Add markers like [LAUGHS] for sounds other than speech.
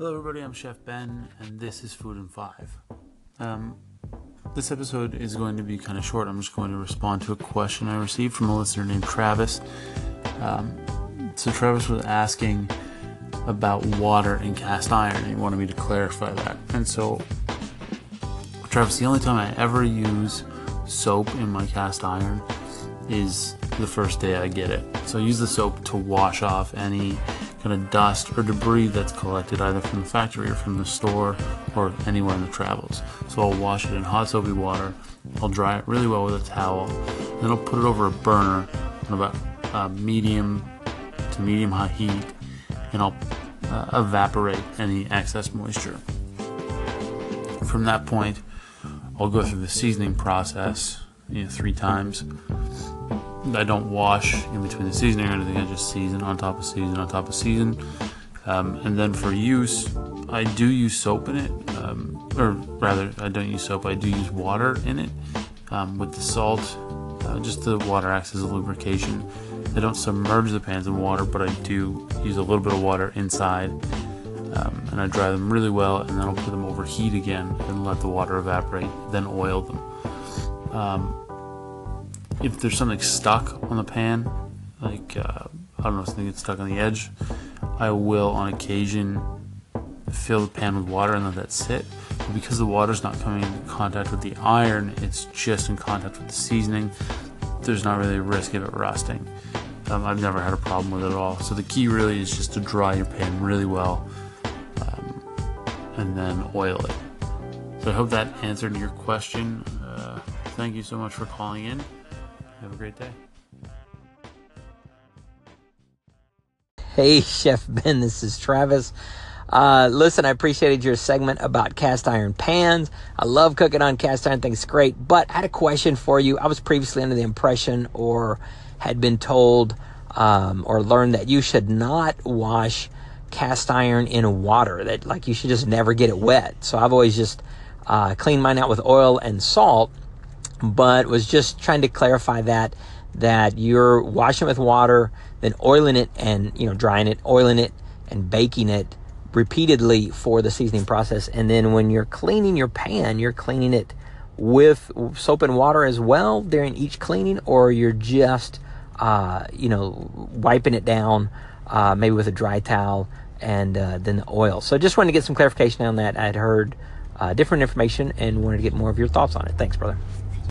Hello, everybody. I'm Chef Ben, and this is Food in Five. Um, this episode is going to be kind of short. I'm just going to respond to a question I received from a listener named Travis. Um, so, Travis was asking about water in cast iron, and he wanted me to clarify that. And so, Travis, the only time I ever use soap in my cast iron is the first day I get it. So, I use the soap to wash off any kind of dust or debris that's collected either from the factory or from the store or anywhere in the travels. So I'll wash it in hot soapy water. I'll dry it really well with a towel. Then I'll put it over a burner on about uh, medium to medium high heat, and I'll uh, evaporate any excess moisture. From that point, I'll go through the seasoning process, you know, three times. I don't wash in between the seasoning or anything. I just season on top of season on top of season. Um, and then for use, I do use soap in it, um, or rather, I don't use soap. I do use water in it um, with the salt. Uh, just the water acts as a lubrication. I don't submerge the pans in water, but I do use a little bit of water inside, um, and I dry them really well, and then I'll put them over heat again and let the water evaporate. Then oil them. If there's something stuck on the pan, like uh, I don't know, something gets stuck on the edge, I will on occasion fill the pan with water and let that sit. But because the water's not coming in contact with the iron, it's just in contact with the seasoning. There's not really a risk of it rusting. Um, I've never had a problem with it at all. So the key really is just to dry your pan really well um, and then oil it. So I hope that answered your question. Uh, thank you so much for calling in. Have a great day. Hey, [LAUGHS] Chef Ben, this is Travis. Uh, listen, I appreciated your segment about cast iron pans. I love cooking on cast iron, things great. But I had a question for you. I was previously under the impression or had been told um, or learned that you should not wash cast iron in water, that like you should just never get it wet. So I've always just uh, cleaned mine out with oil and salt but was just trying to clarify that that you're washing it with water, then oiling it and you know drying it, oiling it and baking it repeatedly for the seasoning process. And then when you're cleaning your pan, you're cleaning it with soap and water as well during each cleaning, or you're just uh, you know wiping it down uh, maybe with a dry towel and uh, then the oil. So just wanted to get some clarification on that. I'd heard uh, different information and wanted to get more of your thoughts on it. Thanks, brother.